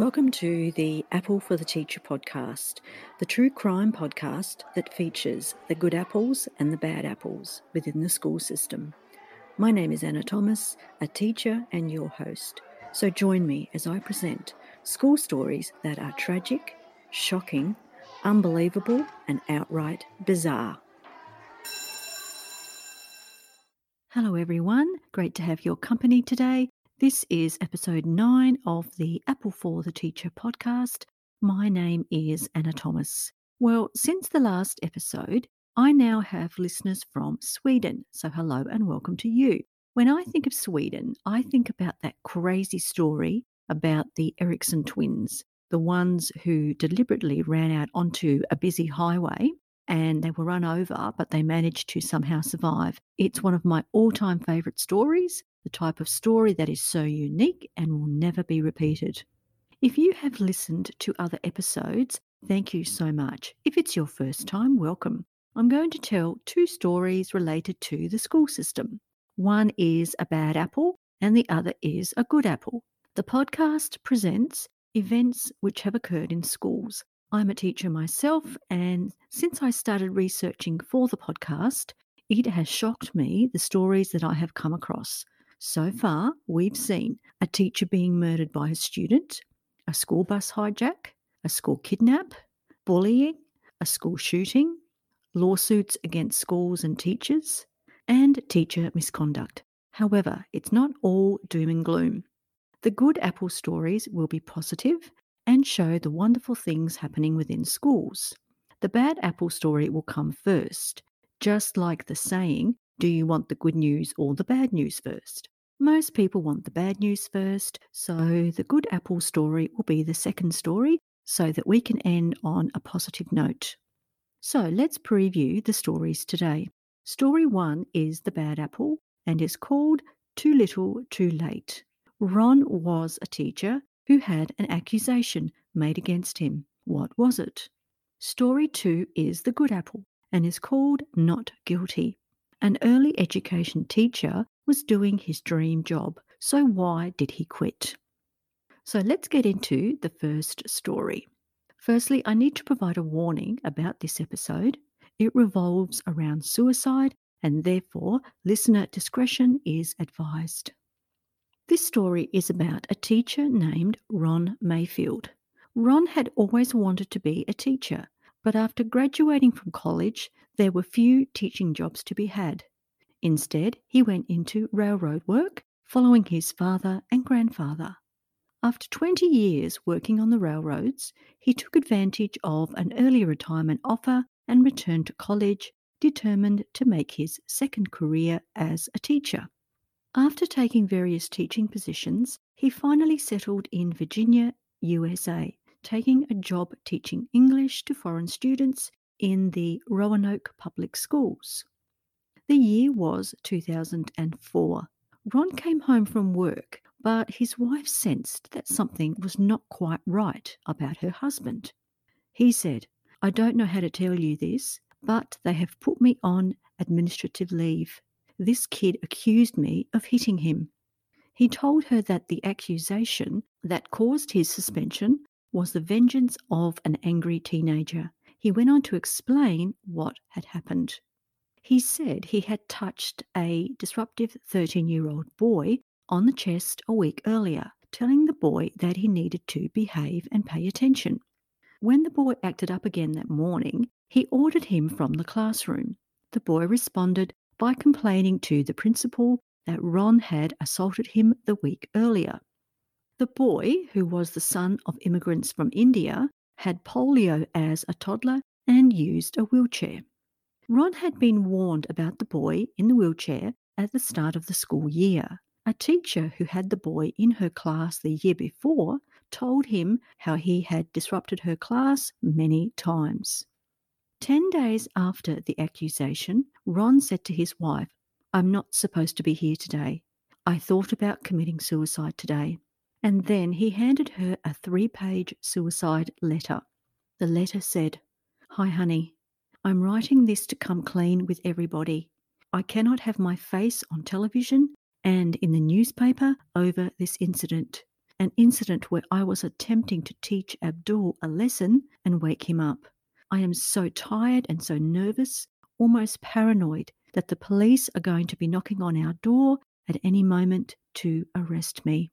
Welcome to the Apple for the Teacher podcast, the true crime podcast that features the good apples and the bad apples within the school system. My name is Anna Thomas, a teacher and your host. So join me as I present school stories that are tragic, shocking, unbelievable, and outright bizarre. Hello, everyone. Great to have your company today. This is episode nine of the Apple for the Teacher podcast. My name is Anna Thomas. Well, since the last episode, I now have listeners from Sweden. So, hello and welcome to you. When I think of Sweden, I think about that crazy story about the Eriksson twins, the ones who deliberately ran out onto a busy highway and they were run over, but they managed to somehow survive. It's one of my all time favourite stories the type of story that is so unique and will never be repeated. If you have listened to other episodes, thank you so much. If it's your first time, welcome. I'm going to tell two stories related to the school system. One is a bad apple, and the other is a good apple. The podcast presents events which have occurred in schools. I'm a teacher myself, and since I started researching for the podcast, it has shocked me the stories that I have come across. So far, we've seen a teacher being murdered by a student, a school bus hijack, a school kidnap, bullying, a school shooting, lawsuits against schools and teachers, and teacher misconduct. However, it's not all doom and gloom. The good apple stories will be positive and show the wonderful things happening within schools. The bad apple story will come first, just like the saying, do you want the good news or the bad news first? Most people want the bad news first, so the good apple story will be the second story so that we can end on a positive note. So let's preview the stories today. Story one is The Bad Apple and is called Too Little, Too Late. Ron was a teacher who had an accusation made against him. What was it? Story two is The Good Apple and is called Not Guilty. An early education teacher was doing his dream job, so why did he quit? So let's get into the first story. Firstly, I need to provide a warning about this episode. It revolves around suicide, and therefore, listener discretion is advised. This story is about a teacher named Ron Mayfield. Ron had always wanted to be a teacher, but after graduating from college, there were few teaching jobs to be had. Instead, he went into railroad work, following his father and grandfather. After 20 years working on the railroads, he took advantage of an early retirement offer and returned to college, determined to make his second career as a teacher. After taking various teaching positions, he finally settled in Virginia, USA, taking a job teaching English to foreign students in the Roanoke Public Schools. The year was 2004. Ron came home from work, but his wife sensed that something was not quite right about her husband. He said, I don't know how to tell you this, but they have put me on administrative leave. This kid accused me of hitting him. He told her that the accusation that caused his suspension was the vengeance of an angry teenager. He went on to explain what had happened. He said he had touched a disruptive 13 year old boy on the chest a week earlier, telling the boy that he needed to behave and pay attention. When the boy acted up again that morning, he ordered him from the classroom. The boy responded by complaining to the principal that Ron had assaulted him the week earlier. The boy, who was the son of immigrants from India, had polio as a toddler and used a wheelchair. Ron had been warned about the boy in the wheelchair at the start of the school year. A teacher who had the boy in her class the year before told him how he had disrupted her class many times. Ten days after the accusation, Ron said to his wife, I'm not supposed to be here today. I thought about committing suicide today. And then he handed her a three page suicide letter. The letter said, Hi, honey. I'm writing this to come clean with everybody. I cannot have my face on television and in the newspaper over this incident. an incident where I was attempting to teach Abdul a lesson and wake him up. I am so tired and so nervous, almost paranoid that the police are going to be knocking on our door at any moment to arrest me.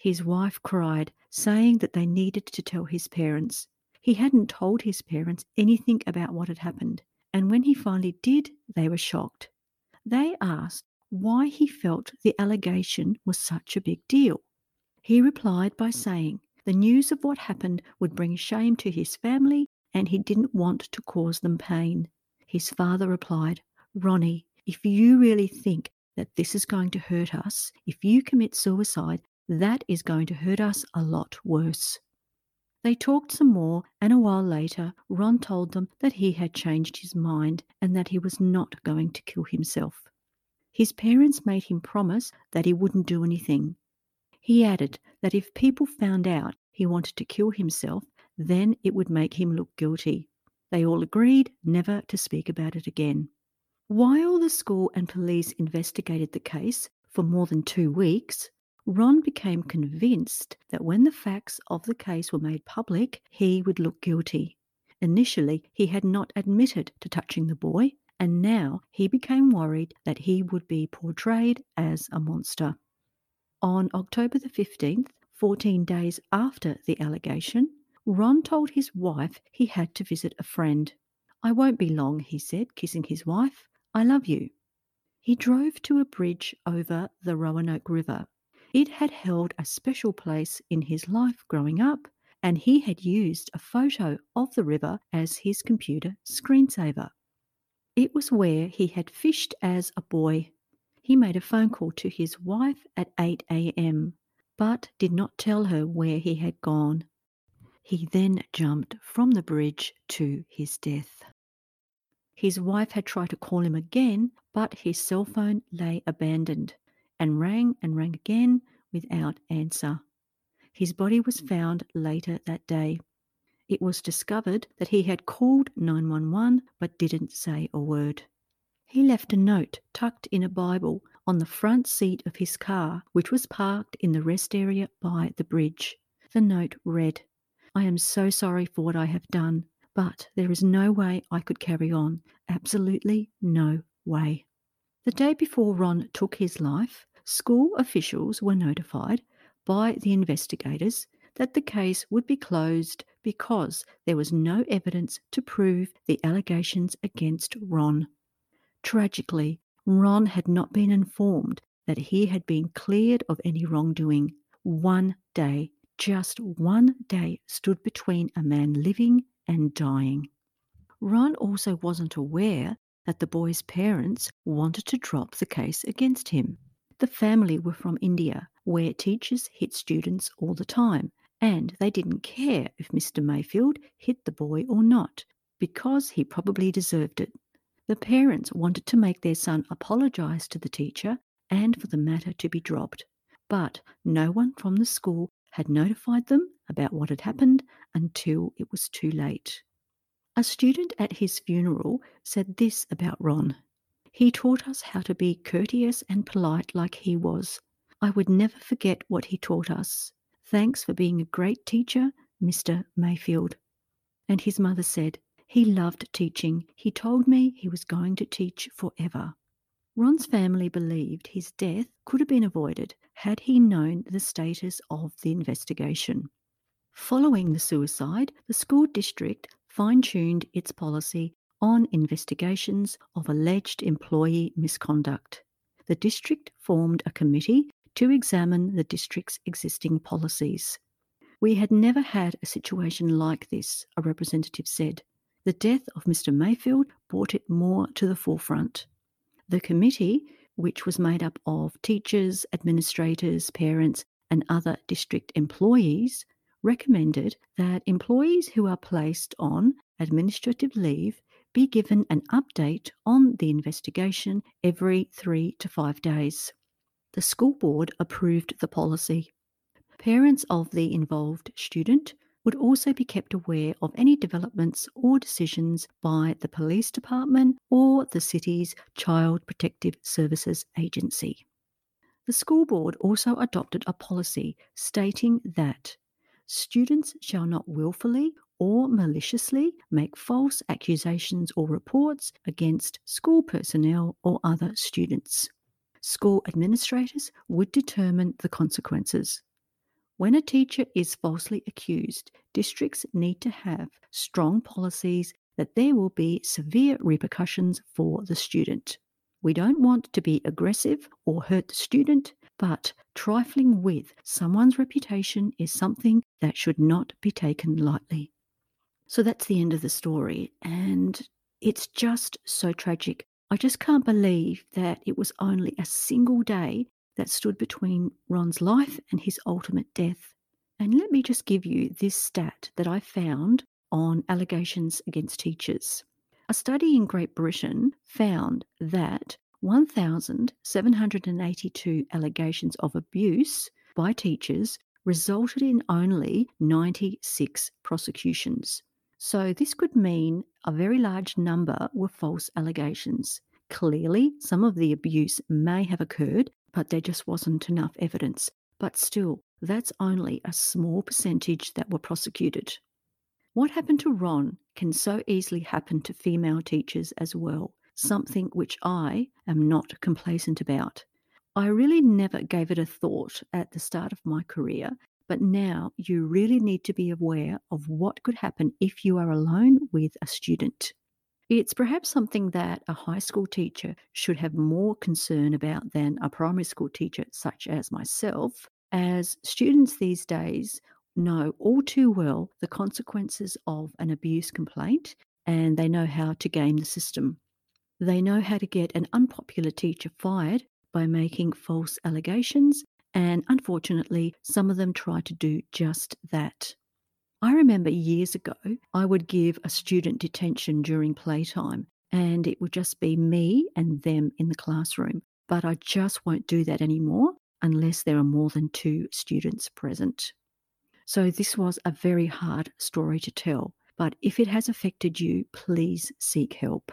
His wife cried, saying that they needed to tell his parents. He hadn't told his parents anything about what had happened, and when he finally did, they were shocked. They asked why he felt the allegation was such a big deal. He replied by saying the news of what happened would bring shame to his family and he didn't want to cause them pain. His father replied, Ronnie, if you really think that this is going to hurt us, if you commit suicide, that is going to hurt us a lot worse. They talked some more, and a while later, Ron told them that he had changed his mind and that he was not going to kill himself. His parents made him promise that he wouldn't do anything. He added that if people found out he wanted to kill himself, then it would make him look guilty. They all agreed never to speak about it again. While the school and police investigated the case for more than two weeks, Ron became convinced that when the facts of the case were made public, he would look guilty. Initially, he had not admitted to touching the boy, and now he became worried that he would be portrayed as a monster. On October the 15th, 14 days after the allegation, Ron told his wife he had to visit a friend. I won't be long, he said, kissing his wife. I love you. He drove to a bridge over the Roanoke River. It had held a special place in his life growing up, and he had used a photo of the river as his computer screensaver. It was where he had fished as a boy. He made a phone call to his wife at 8 a.m., but did not tell her where he had gone. He then jumped from the bridge to his death. His wife had tried to call him again, but his cell phone lay abandoned and rang and rang again without answer. His body was mm. found later that day. It was discovered that he had called 911 but didn't say a word. He left a note tucked in a Bible on the front seat of his car, which was parked in the rest area by the bridge. The note read, I am so sorry for what I have done, but there is no way I could carry on. Absolutely no way. The day before Ron took his life, school officials were notified by the investigators that the case would be closed because there was no evidence to prove the allegations against Ron. Tragically, Ron had not been informed that he had been cleared of any wrongdoing. One day just one day stood between a man living and dying. Ron also wasn't aware that the boy's parents wanted to drop the case against him. The family were from India, where teachers hit students all the time, and they didn't care if Mr. Mayfield hit the boy or not, because he probably deserved it. The parents wanted to make their son apologize to the teacher and for the matter to be dropped, but no one from the school had notified them about what had happened until it was too late. A student at his funeral said this about Ron. He taught us how to be courteous and polite like he was. I would never forget what he taught us. Thanks for being a great teacher, Mr. Mayfield. And his mother said, He loved teaching. He told me he was going to teach forever. Ron's family believed his death could have been avoided had he known the status of the investigation. Following the suicide, the school district fine tuned its policy on investigations of alleged employee misconduct. The district formed a committee to examine the district's existing policies. We had never had a situation like this, a representative said. The death of Mr. Mayfield brought it more to the forefront. The committee, which was made up of teachers, administrators, parents, and other district employees, recommended that employees who are placed on administrative leave be given an update on the investigation every three to five days. The school board approved the policy. Parents of the involved student would also be kept aware of any developments or decisions by the police department or the city's Child Protective Services Agency. The school board also adopted a policy stating that students shall not willfully or maliciously make false accusations or reports against school personnel or other students. School administrators would determine the consequences. When a teacher is falsely accused, districts need to have strong policies that there will be severe repercussions for the student. We don't want to be aggressive or hurt the student, but trifling with someone's reputation is something that should not be taken lightly. So that's the end of the story. And it's just so tragic. I just can't believe that it was only a single day that stood between Ron's life and his ultimate death. And let me just give you this stat that I found on allegations against teachers. A study in Great Britain found that 1,782 allegations of abuse by teachers resulted in only 96 prosecutions. So, this could mean a very large number were false allegations. Clearly, some of the abuse may have occurred, but there just wasn't enough evidence. But still, that's only a small percentage that were prosecuted. What happened to Ron can so easily happen to female teachers as well, something which I am not complacent about. I really never gave it a thought at the start of my career but now you really need to be aware of what could happen if you are alone with a student. It's perhaps something that a high school teacher should have more concern about than a primary school teacher, such as myself, as students these days know all too well the consequences of an abuse complaint and they know how to game the system. They know how to get an unpopular teacher fired by making false allegations and unfortunately, some of them try to do just that. I remember years ago, I would give a student detention during playtime, and it would just be me and them in the classroom. But I just won't do that anymore unless there are more than two students present. So, this was a very hard story to tell, but if it has affected you, please seek help.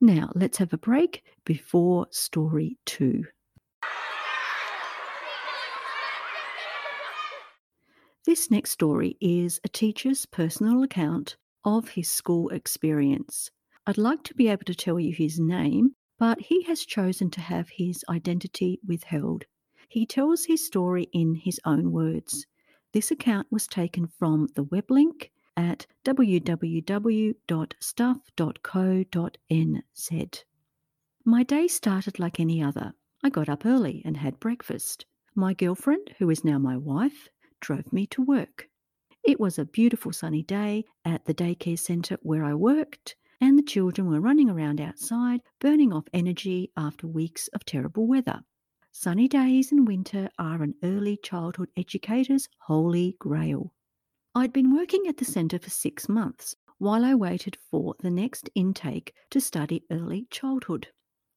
Now, let's have a break before story two. This next story is a teacher's personal account of his school experience. I'd like to be able to tell you his name, but he has chosen to have his identity withheld. He tells his story in his own words. This account was taken from the web link at www.stuff.co.nz. My day started like any other. I got up early and had breakfast. My girlfriend, who is now my wife, drove me to work. It was a beautiful sunny day at the daycare centre where I worked, and the children were running around outside, burning off energy after weeks of terrible weather. Sunny days in winter are an early childhood educator's holy grail. I'd been working at the centre for six months while I waited for the next intake to study early childhood.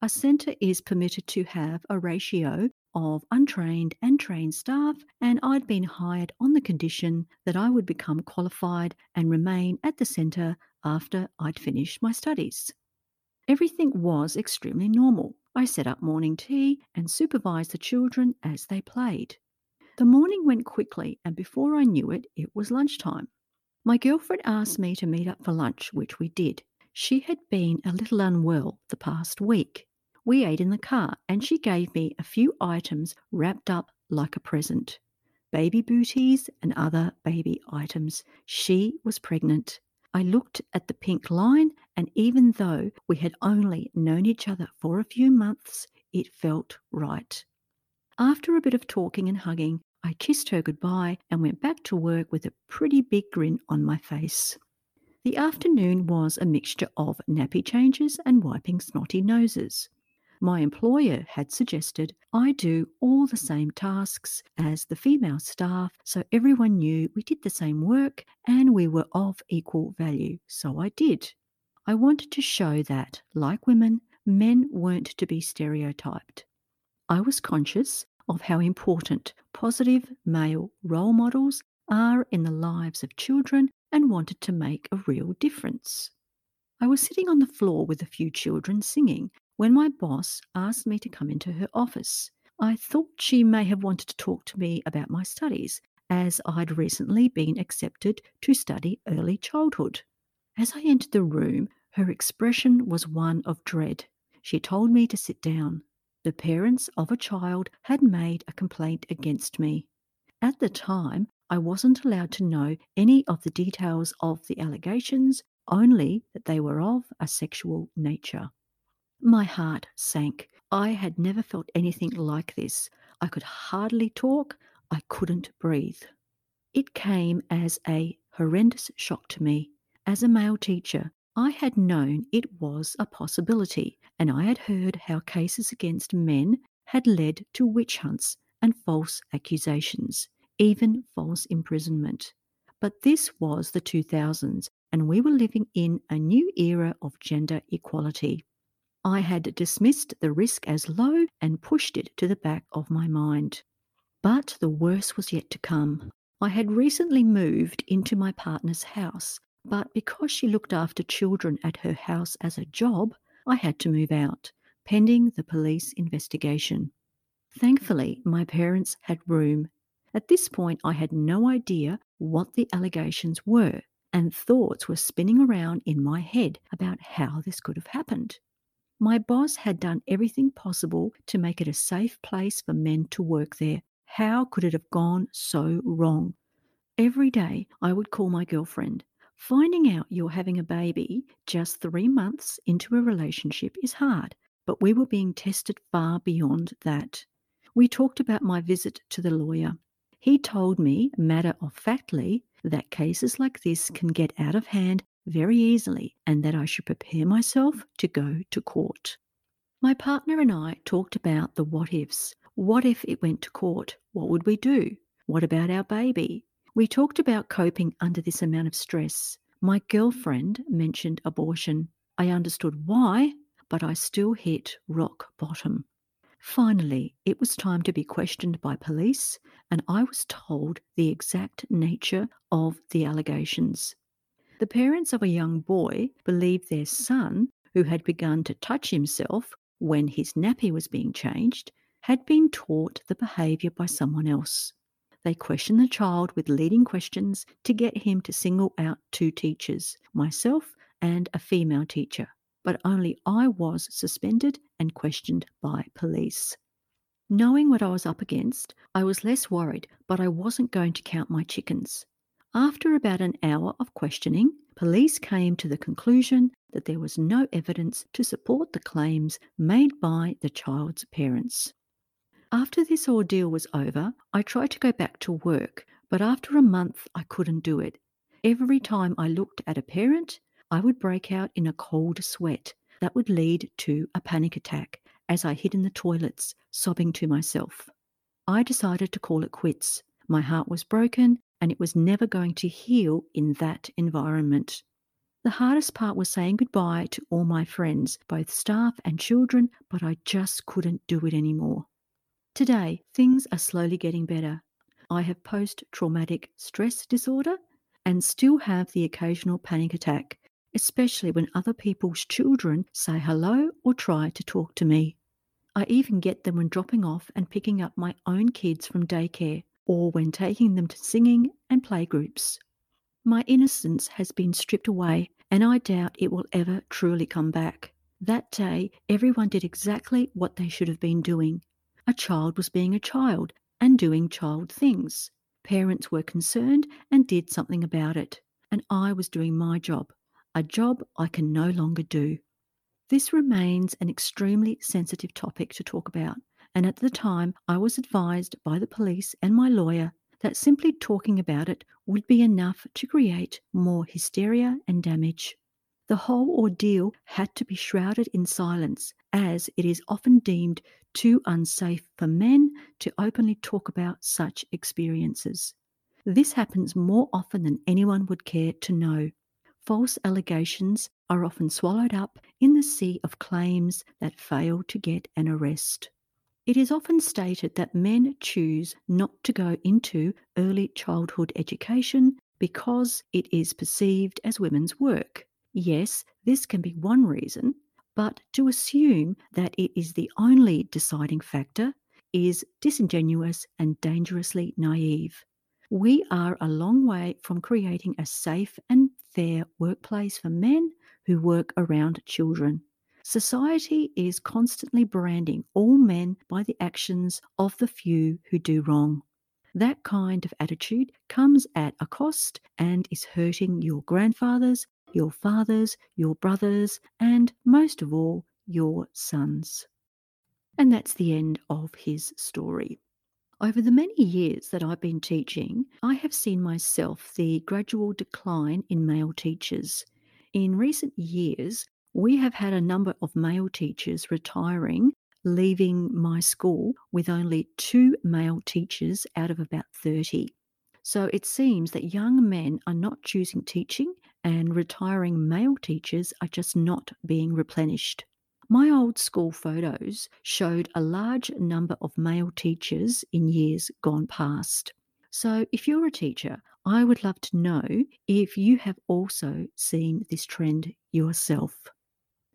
A centre is permitted to have a ratio of untrained and trained staff, and I'd been hired on the condition that I would become qualified and remain at the centre after I'd finished my studies. Everything was extremely normal. I set up morning tea and supervised the children as they played. The morning went quickly, and before I knew it, it was lunchtime. My girlfriend asked me to meet up for lunch, which we did. She had been a little unwell the past week. We ate in the car, and she gave me a few items wrapped up like a present baby booties and other baby items. She was pregnant. I looked at the pink line, and even though we had only known each other for a few months, it felt right. After a bit of talking and hugging, I kissed her goodbye and went back to work with a pretty big grin on my face. The afternoon was a mixture of nappy changes and wiping snotty noses. My employer had suggested I do all the same tasks as the female staff so everyone knew we did the same work and we were of equal value. So I did. I wanted to show that, like women, men weren't to be stereotyped. I was conscious of how important positive male role models are in the lives of children and wanted to make a real difference. I was sitting on the floor with a few children singing when my boss asked me to come into her office. I thought she may have wanted to talk to me about my studies, as I'd recently been accepted to study early childhood. As I entered the room, her expression was one of dread. She told me to sit down. The parents of a child had made a complaint against me. At the time, I wasn't allowed to know any of the details of the allegations, only that they were of a sexual nature. My heart sank. I had never felt anything like this. I could hardly talk. I couldn't breathe. It came as a horrendous shock to me. As a male teacher, I had known it was a possibility, and I had heard how cases against men had led to witch hunts and false accusations even false imprisonment. But this was the 2000s, and we were living in a new era of gender equality. I had dismissed the risk as low and pushed it to the back of my mind. But the worst was yet to come. I had recently moved into my partner's house, but because she looked after children at her house as a job, I had to move out, pending the police investigation. Thankfully, my parents had room at this point, I had no idea what the allegations were, and thoughts were spinning around in my head about how this could have happened. My boss had done everything possible to make it a safe place for men to work there. How could it have gone so wrong? Every day I would call my girlfriend. Finding out you're having a baby just three months into a relationship is hard, but we were being tested far beyond that. We talked about my visit to the lawyer. He told me, matter of factly, that cases like this can get out of hand very easily and that I should prepare myself to go to court. My partner and I talked about the what ifs. What if it went to court? What would we do? What about our baby? We talked about coping under this amount of stress. My girlfriend mentioned abortion. I understood why, but I still hit rock bottom. Finally, it was time to be questioned by police, and I was told the exact nature of the allegations. The parents of a young boy believed their son, who had begun to touch himself when his nappy was being changed, had been taught the behaviour by someone else. They questioned the child with leading questions to get him to single out two teachers, myself and a female teacher but only I was suspended and questioned by police. Knowing what I was up against, I was less worried, but I wasn't going to count my chickens. After about an hour of questioning, police came to the conclusion that there was no evidence to support the claims made by the child's parents. After this ordeal was over, I tried to go back to work, but after a month I couldn't do it. Every time I looked at a parent, I would break out in a cold sweat that would lead to a panic attack as I hid in the toilets, sobbing to myself. I decided to call it quits. My heart was broken and it was never going to heal in that environment. The hardest part was saying goodbye to all my friends, both staff and children, but I just couldn't do it anymore. Today, things are slowly getting better. I have post traumatic stress disorder and still have the occasional panic attack, especially when other people's children say hello or try to talk to me. I even get them when dropping off and picking up my own kids from daycare or when taking them to singing and playgroups. My innocence has been stripped away, and I doubt it will ever truly come back. That day, everyone did exactly what they should have been doing. A child was being a child and doing child things. Parents were concerned and did something about it, and I was doing my job a job I can no longer do. This remains an extremely sensitive topic to talk about, and at the time I was advised by the police and my lawyer that simply talking about it would be enough to create more hysteria and damage. The whole ordeal had to be shrouded in silence, as it is often deemed too unsafe for men to openly talk about such experiences. This happens more often than anyone would care to know false allegations are often swallowed up in the sea of claims that fail to get an arrest. It is often stated that men choose not to go into early childhood education because it is perceived as women's work. Yes, this can be one reason, but to assume that it is the only deciding factor is disingenuous and dangerously naive. We are a long way from creating a safe and fair workplace for men who work around children. Society is constantly branding all men by the actions of the few who do wrong. That kind of attitude comes at a cost and is hurting your grandfathers, your fathers, your brothers, and most of all, your sons. And that's the end of his story. Over the many years that I've been teaching, I have seen myself the gradual decline in male teachers. In recent years, we have had a number of male teachers retiring, leaving my school with only two male teachers out of about 30. So it seems that young men are not choosing teaching and retiring male teachers are just not being replenished. My old school photos showed a large number of male teachers in years gone past. So, if you're a teacher, I would love to know if you have also seen this trend yourself.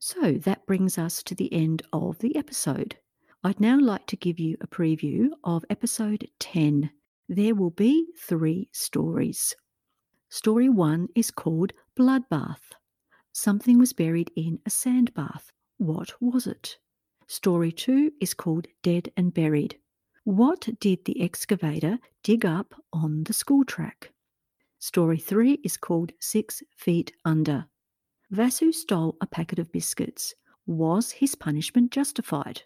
So, that brings us to the end of the episode. I'd now like to give you a preview of episode 10. There will be three stories. Story one is called Bloodbath. Something was buried in a sand bath. What was it? Story two is called Dead and Buried. What did the excavator dig up on the school track? Story three is called Six Feet Under. Vasu stole a packet of biscuits. Was his punishment justified?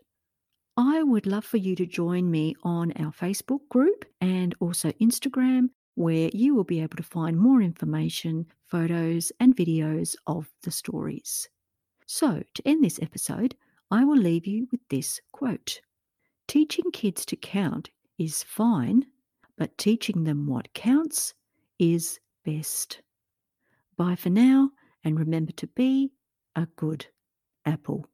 I would love for you to join me on our Facebook group and also Instagram, where you will be able to find more information, photos, and videos of the stories. So, to end this episode, I will leave you with this quote Teaching kids to count is fine, but teaching them what counts is best. Bye for now, and remember to be a good apple.